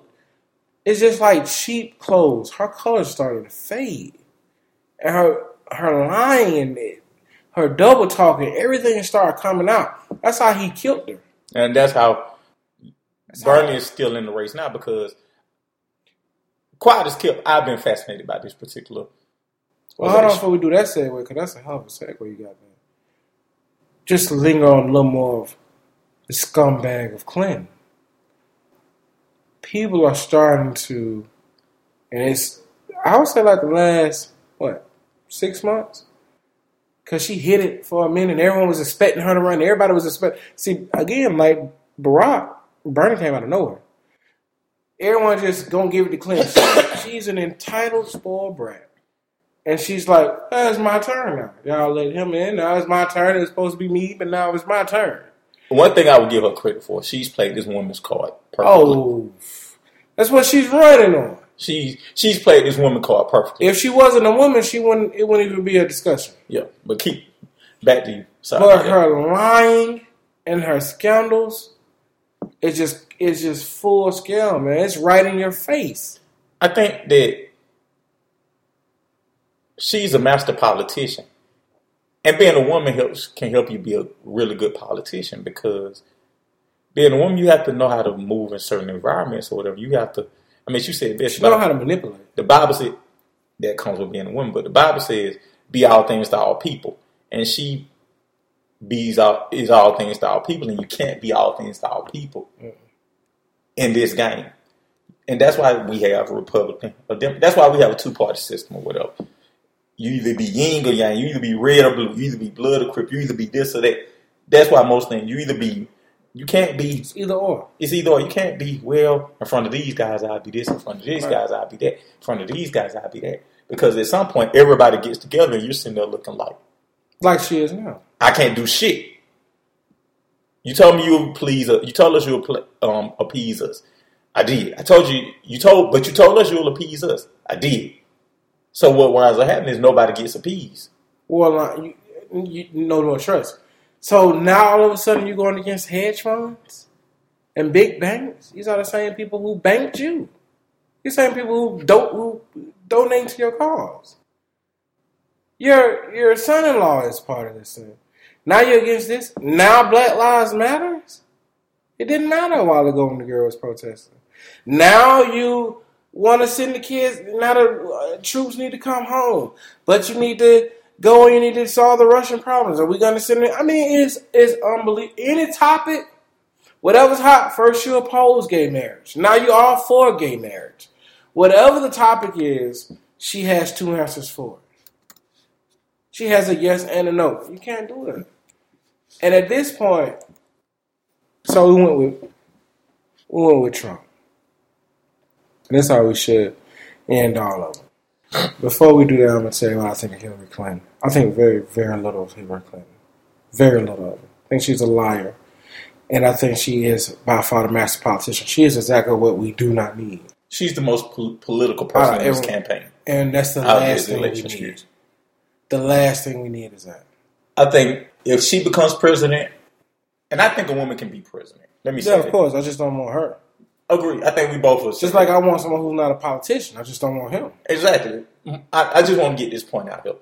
is just like cheap clothes. Her color started to fade. And her her lying her double talking, everything started coming out. That's how he killed her. And that's how Bernie is still in the race now because quiet as killed. I've been fascinated by this particular. Well, hold on before we do that segue, because that's a hell of a segue you got there. Just linger on a little more of the scumbag of Clinton. People are starting to, and it's, I would say like the last, what, six months? Because she hit it for a minute. And everyone was expecting her to run. Everybody was expecting. See, again, like Barack, Bernie came out of nowhere. Everyone just gonna give it to Clinton. She's an entitled, spoiled brat. And she's like, oh, it's my turn now. Y'all let him in. Now it's my turn. It was supposed to be me, but now it's my turn. One thing I would give her credit for, she's played this woman's card perfectly. Oh, that's what she's running on. She she's played this woman card perfectly. If she wasn't a woman, she wouldn't. It wouldn't even be a discussion. yeah, but keep back to you. Sorry. But that. her lying and her scandals, it's just it's just full scale, man. It's right in your face. I think that she's a master politician, and being a woman helps can help you be a really good politician because being a woman, you have to know how to move in certain environments or whatever. You have to. I mean, you said best. She don't know how to manipulate. the Bible said that comes with being a woman, but the Bible says be all things to all people, and she bees all is all things to all people, and you can't be all things to all people mm. in this game, and that's why we have a Republican. A Dem- that's why we have a two party system or whatever. You either be yin or yang, you either be red or blue, you either be blood or crip, you either be this or that. That's why most things you either be. You can't be It's either or. it's either or. You can't be, well, in front of these guys, I'll be this. In front of these Right. guys, I'll be that. In front of these guys, I'll be that. Because at some point, everybody gets together and you're sitting there looking like, Like she is now. I can't do shit. You told me you would please us. You told us you would pl- um, appease us. I did. I told you, you told, but you told us you will appease us. I did. So what winds up happening is nobody gets appeased. Well, uh, you, you no more trust. So now all of a sudden you're going against hedge funds and big banks. These are the same people who banked you. These same people who don't who donate to your cause. Your your son-in-law is part of this thing. Now you're against this. Now Black Lives Matters. It didn't matter a while ago when the girl was protesting. Now you want to send the kids. Now the uh, troops need to come home, but you need to go and to solve the Russian problems. Are we going to send it? I mean, it's it's unbelievable. Any topic, whatever's hot. First you oppose gay marriage. Now you're all for gay marriage. Whatever the topic is, she has two answers for it. She has a yes and a no. You can't do that. And at this point, so we went with we went with Trump. And that's how we should end all of them. Before we do that, I'm gonna tell you what I think of Hillary Clinton. I think very, very little of Hillary Clinton. Very little of her. I think she's a liar. And I think she is by far the master politician. She is exactly what we do not need. She's the most pol- political person Uh, in this campaign. And that's the Out last thing we need. years. The last thing we need is that. I think if she becomes president, and I think a woman can be president. Let me say Yeah, of that. course. I just don't want her. Agree. I think we both will. say Just like I want someone who's not a politician. I just don't want him. Exactly. Mm-hmm. I, I just want to get this point out here.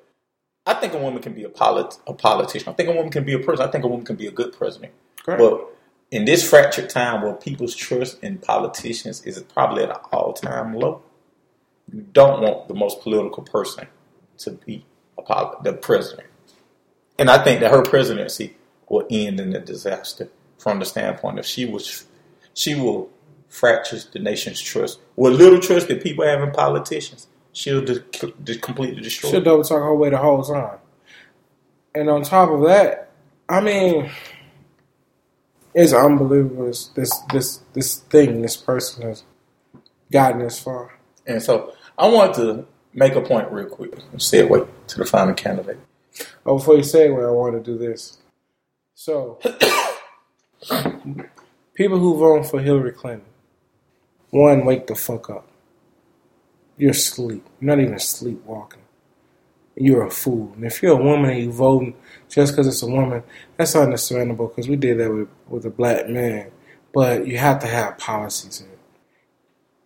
I think a woman can be a, polit- a politician. I think a woman can be a president. I think a woman can be a good president. Correct. But in this fractured time where people's trust in politicians is probably at an all time low, you don't want the most political person to be a poli- the president. And I think that her presidency will end in a disaster from the standpoint of she was she will fracture the nation's trust. What little trust that people have in politicians, she'll completely destroy. She'll double talk her way the whole time. And on top of that, I mean, it's unbelievable. This this this, this thing, this person has gotten this far. And so I want to make a point real quick and segue to the final candidate. Oh, before you say what I want to do this. So, people who vote for Hillary Clinton, one, wake the fuck up. You're asleep. You're not even sleepwalking. You're a fool. And if you're a woman and you voting just because it's a woman, that's understandable because we did that with, with a black man. But you have to have policies in it.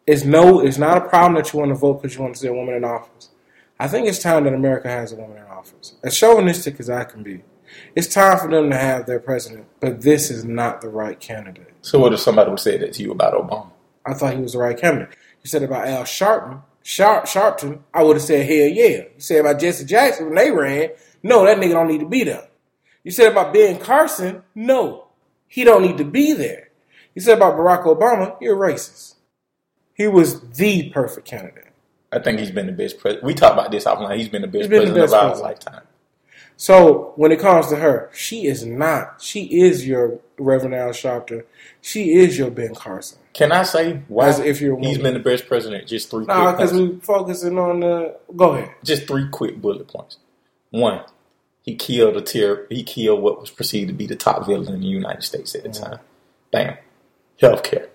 It's no, it's not a problem that you want to vote because you want to see a woman in office. I think it's time that America has a woman in office. As chauvinistic as I can be, it's time for them to have their president. But this is not the right candidate. So what if somebody would say that to you about Obama? I thought he was the right candidate. You said about Al Sharpton, Sharp, Sharpton, I would have said hell yeah. You said about Jesse Jackson when they ran, no, that nigga don't need to be there. You said about Ben Carson, no, he don't need to be there. You said about Barack Obama, you're racist. He was the perfect candidate. I think he's been the best president. We talked about this offline. He's been the best been the president best of our president. lifetime. So when it comes to her, she is not. She is your Reverend Al Sharpton. She is your Ben Carson. Can I say why As if you're he's been the best president? Just three Nah, because we focusing on the. Go ahead. Just three quick bullet points. One, he killed a terror. He killed what was perceived to be the top villain in the United States at the mm-hmm. time. Bam. Healthcare.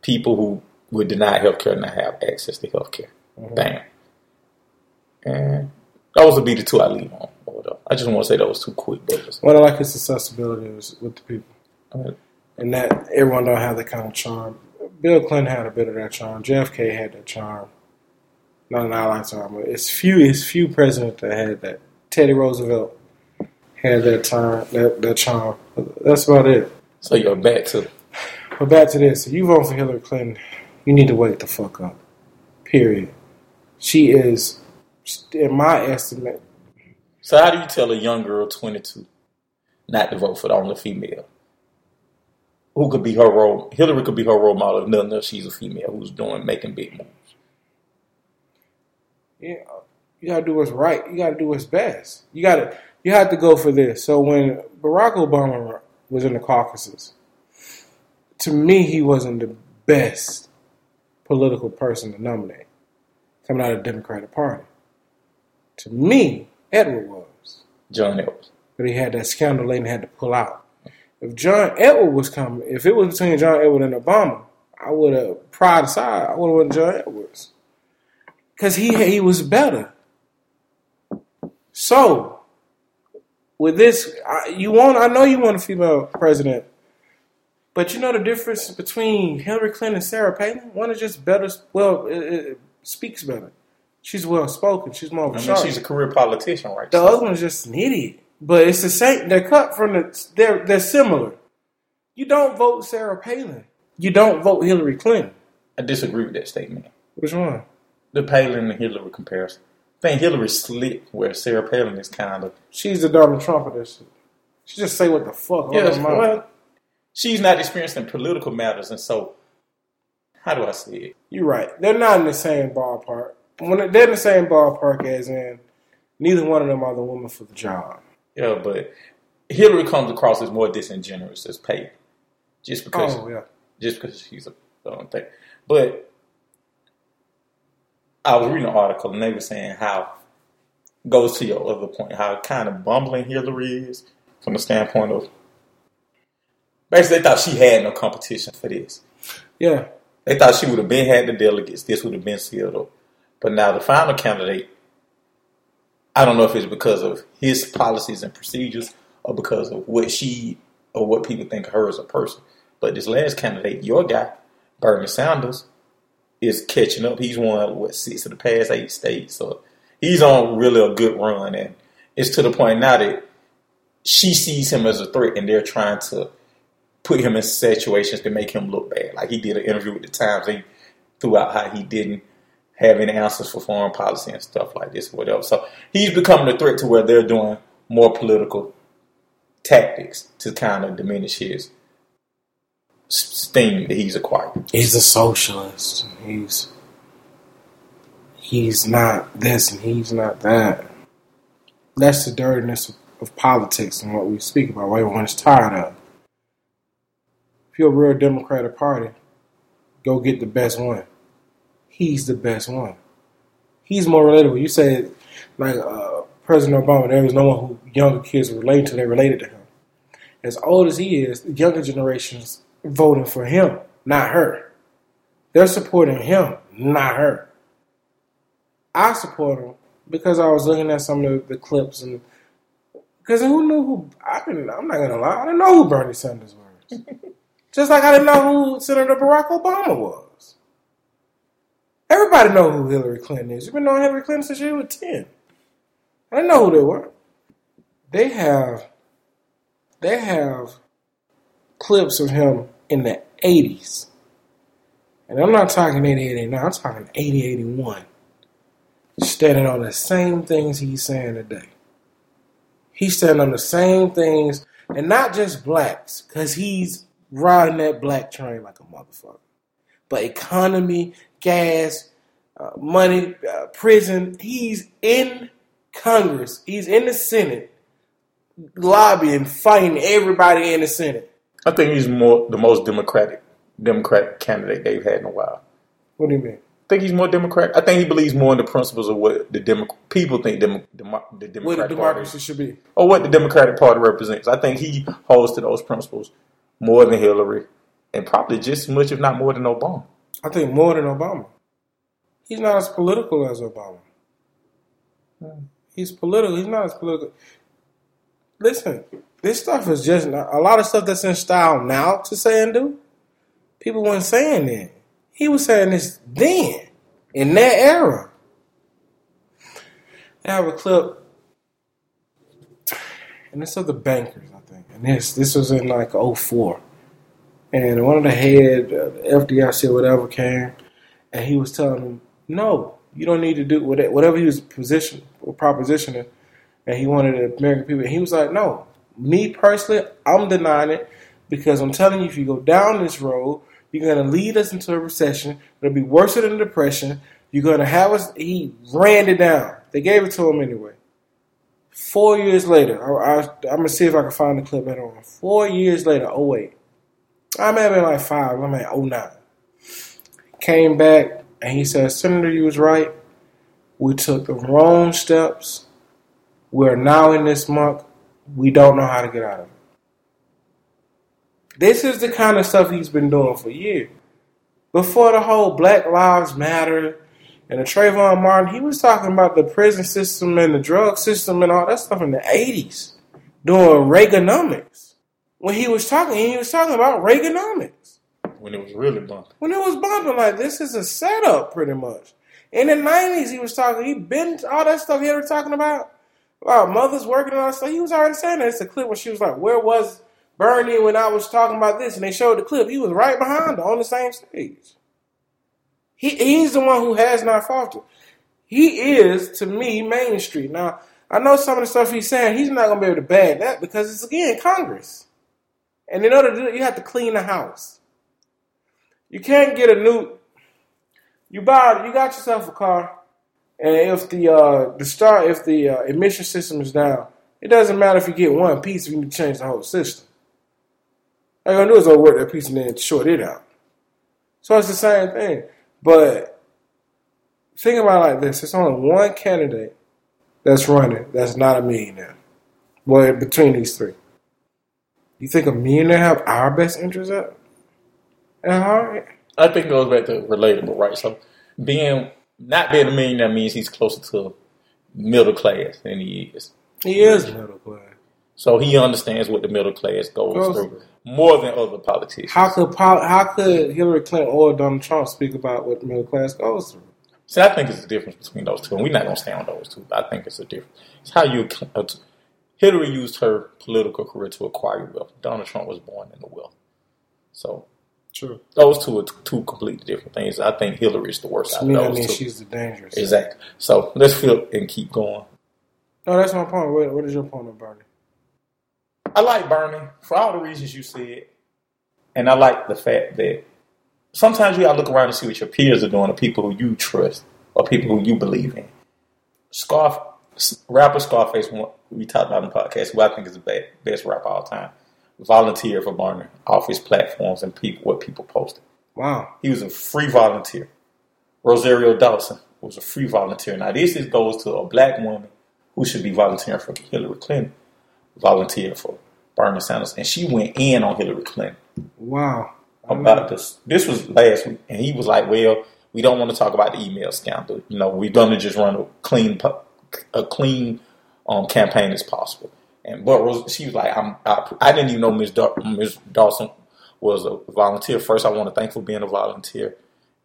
People who were denied healthcare and not have access to healthcare. Mm-hmm. Bam. And those would be the two I leave on. Whatever. I just want to say that was too quick. What I like is accessibility with with the people, Uh, and that everyone don't have that kind of charm. Bill Clinton had a bit of that charm. JFK had that charm. Not in our lifetime, but it's few. It's few presidents that had that. Teddy Roosevelt had that charm. That that charm. That's about it. So you're back to But back to this. If you vote for Hillary Clinton, you need to wake the fuck up. Period. She is, in my estimate, So how do you tell a young girl, 22, not to vote for the only female? Who could be her role? Hillary could be her role model if nothing else. She's a female who's doing making big moves. know, you gotta do what's right. You gotta do what's best. You gotta, you have to go for this. So when Barack Obama was in the caucuses, to me, he wasn't the best political person to nominate coming out of the Democratic Party. To me, Edward was. John Edwards. but he had that scandal and had to pull out. If John Edward was coming, if it was between John Edward and Obama, I would have pride aside. I would have went John Edwards because he he was better. So with this, I, you want I know you want a female president, but you know the difference between Hillary Clinton and Sarah Palin. One is just better. Well, it, it speaks better. She's well spoken. She's more of a I mean, sharp. she's a career politician, right? The So other one's just an idiot. But it's the same. They're cut from the. They're they're similar. You don't vote Sarah Palin. You don't vote Hillary Clinton. I disagree with that statement. Which one? The Palin and Hillary comparison. I think Hillary's slick, where Sarah Palin is kind of She's the Donald Trump of this shit. She just say what the fuck. on yes, her mind. well, she's not experienced in political matters, and so how do I see it? You're right. They're not in the same ballpark. When they're in the same ballpark as in neither one of them are the woman for the job. Yeah, but Hillary comes across as more disingenuous as Peyton, just because Oh yeah. just because she's a don't think. But I was reading an article and they were saying how goes to your other point, how kind of bumbling Hillary is from the standpoint of basically they thought she had no competition for this. Yeah. They thought she would have been had the delegates. This would have been sealed up. But now the final candidate, I don't know if it's because of his policies and procedures or because of what she or what people think of her as a person. But this last candidate, your guy, Bernie Sanders, is catching up. He's won what six of the past eight states, so he's on really a good run. And it's to the point now that she sees him as a threat, and they're trying to put him in situations to make him look bad. Like he did an interview with the Times, he threw out how he didn't have any answers for foreign policy and stuff like this, whatever. So he's becoming a threat to where they're doing more political tactics to kind of diminish his steam that he's acquired. He's a socialist. He's he's not this and he's not that. That's the dirtiness of, of politics and what we speak about, what everyone's tired of. If you're a real Democratic Party, go get the best one. He's the best one. He's more relatable. You say, like uh, President Obama, there was no one who younger kids relate to. They related to him. As old as he is, the younger generations voting for him, not her. They're supporting him, not her. I support him because I was looking at some of the, the clips and because who knew who I didn't. I'm not gonna lie. I didn't know who Bernie Sanders was. Just like I didn't know who Senator Barack Obama was. Everybody know who Hillary Clinton is. You've been knowing Hillary Clinton since you were ten. I didn't know who they were. They have, they have clips of him in the 80s. And I'm not talking 80, 89, I'm talking 80, 81. Standing on the same things he's saying today. He's standing on the same things, and not just blacks, because he's riding that black train like a motherfucker. But economy, gas, uh, money, uh, prison, he's in Congress, he's in the Senate, lobbying, fighting everybody in the Senate. I think he's more the most democratic Democratic candidate they've had in a while. What do you mean? I think he's more democratic. I think he believes more in the principles of what the Demo- people think Demo- Demo- the What Democratic the Party democracy should be. or what the Democratic Party represents. I think he holds to those principles more than Hillary, and probably just as much, if not more, than Obama. I think more than Obama. He's not as political as Obama. He's political. He's not as political. Listen, this stuff is just a lot of stuff that's in style now to say and do. People weren't saying then. He was saying this then, in that era. I have a clip, and it's of the bankers, I think. And this this was in like 04. And one of the head, FDIC or whatever, came, and he was telling them, "No, you don't need to do whatever he was position or propositioning." And he wanted the American people. He was like, "No, me personally, I'm denying it because I'm telling you, if you go down this road, you're going to lead us into a recession. It'll be worse than a depression. You're going to have us." He ran it down. They gave it to him anyway. Four years later, I, I'm gonna see if I can find the clip later on. Four years later, oh wait, I may have been like five. I'm like oh nine. Came back and he said, Senator, you was right. We took the wrong steps. We're now in this muck. We don't know how to get out of it. This is the kind of stuff he's been doing for years. Before the whole Black Lives Matter and the Trayvon Martin, he was talking about the prison system and the drug system and all that stuff in the 80s, doing Reaganomics. When he was talking, he was talking about Reaganomics. When it was really bumping. When it was bumping, like, this is a setup pretty much. In the 90s, he was talking, he been all that stuff he ever talking about, about mothers working and all that stuff. He was already saying that. It's a clip where she was like, Where was Bernie when I was talking about this? And they showed the clip. He was right behind her on the same stage. He, he's the one who has not faltered. He is, to me, Main Street. Now, I know some of the stuff he's saying, he's not going to be able to bag that because it's, again, Congress. And in order to do it, you have to clean the house. You can't get a new. You buy. You got yourself a car, and if the uh, the star, if the uh, emission system is down, it doesn't matter if you get one piece. If you need to change the whole system, all you're gonna do is overwork that piece and then short it out. So it's the same thing. But think about it like this: it's only one candidate that's running that's not a millionaire. Well, between these three, you think a millionaire have our best interests at at heart? I think it goes back to relatable, right? So being not being a millionaire means he's closer to middle class than he is. He is middle class. So he understands what the middle class goes Goes- through more than other politicians. How could how could Hillary Clinton or Donald Trump speak about what the middle class goes through? See, I think it's a difference between those two, and we're not going to stay on those two. I think it's a difference. It's how you. Hillary used her political career to acquire wealth. Donald Trump was born in the wealth. So True. those two are two completely different things. I think Hillary is the worst out of those means two. she's the dangerous. Exactly. So let's flip and keep going. No, that's my point. What, what is your point on Bernie? I like Bernie for all the reasons you said, and I like the fact that sometimes you gotta look around and see what your peers are doing, or people who you trust, or people who you believe in. Scarf rapper Scarface, one we talked about in the podcast, who I think is the best, best rapper of all time, volunteered for Bernie off his platforms and people what people posted. Wow. He was a free volunteer. Rosario Dawson was a free volunteer. Now this is, goes to a black woman who should be volunteering for Hillary Clinton, volunteer for Bernie Sanders, and she went in on Hillary Clinton Wow. About this. This was last week, and he was like, "Well, we don't want to talk about the email scandal. You know, we're going to just run a clean, a clean um, campaign as possible." And but Rose, she was like, "I'm. I, I didn't even know Miss Miss Dawson was a volunteer. First, I want to thank for being a volunteer,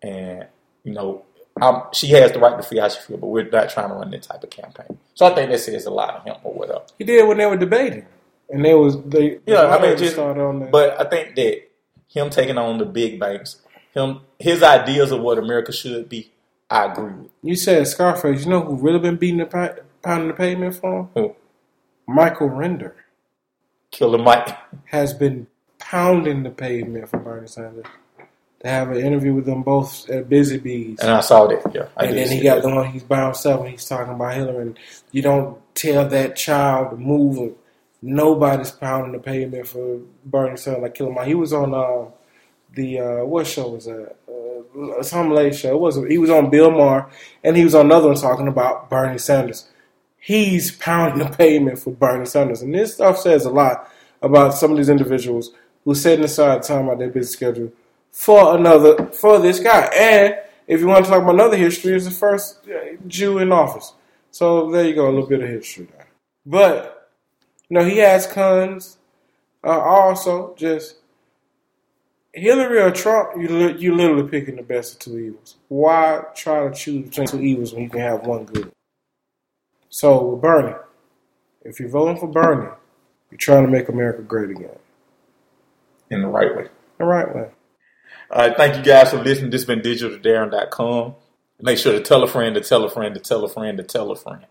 and you know." Um, she has the right to feel how she feels, but we're not trying to run that type of campaign. So I think that says a lot of him or whatever. He did when they were debating, and they was they. Yeah, I mean, just, on that. but I think that him taking on the big banks, him his ideas of what America should be, I agree with. you said Scarface. You know who really been beating the pounding the pavement for him? Who? Michael Render Killer Mike. has been pounding the pavement for Bernie Sanders. They have an interview with them both at Busy Bees. And I saw that. Yeah, I and then he got that. the one he's by himself and he's talking about Hillary. And you don't tell that child to move. And nobody's pounding the pavement for Bernie Sanders like Killer Mike. He was on uh, the uh, what show was that? Uh, some late show. It was he was on Bill Maher and he was on another one talking about Bernie Sanders. He's pounding the pavement for Bernie Sanders, and this stuff says a lot about some of these individuals who setting aside time out their busy schedule for another for this guy. And if you want to talk about another history, is the first uh, Jew in office. So there you go, a little bit of history there. But you know, he has cons. Uh, also, just Hillary or Trump, you li- you literally picking the best of two evils. Why try to choose between two evils when you can have one good? So with Bernie, if you're voting for Bernie, you're trying to make America great again. in the right way. The right way. All right, thank you guys for listening. This has been digitaldarren.com. Make sure to tell a friend to tell a friend to tell a friend to tell a friend.